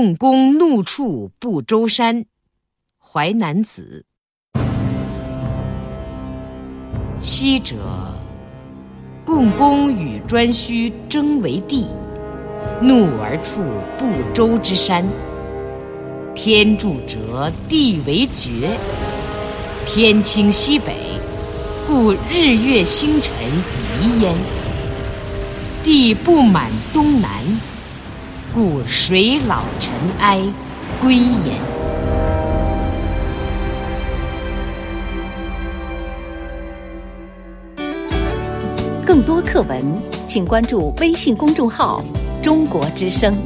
共工怒触不周山，淮南子。昔者，共工与颛顼争为帝，怒而触不周之山。天柱折，地为绝。天倾西北，故日月星辰移焉；地不满东南，故水老尘埃归焉。更多课文，请关注微信公众号“中国之声”。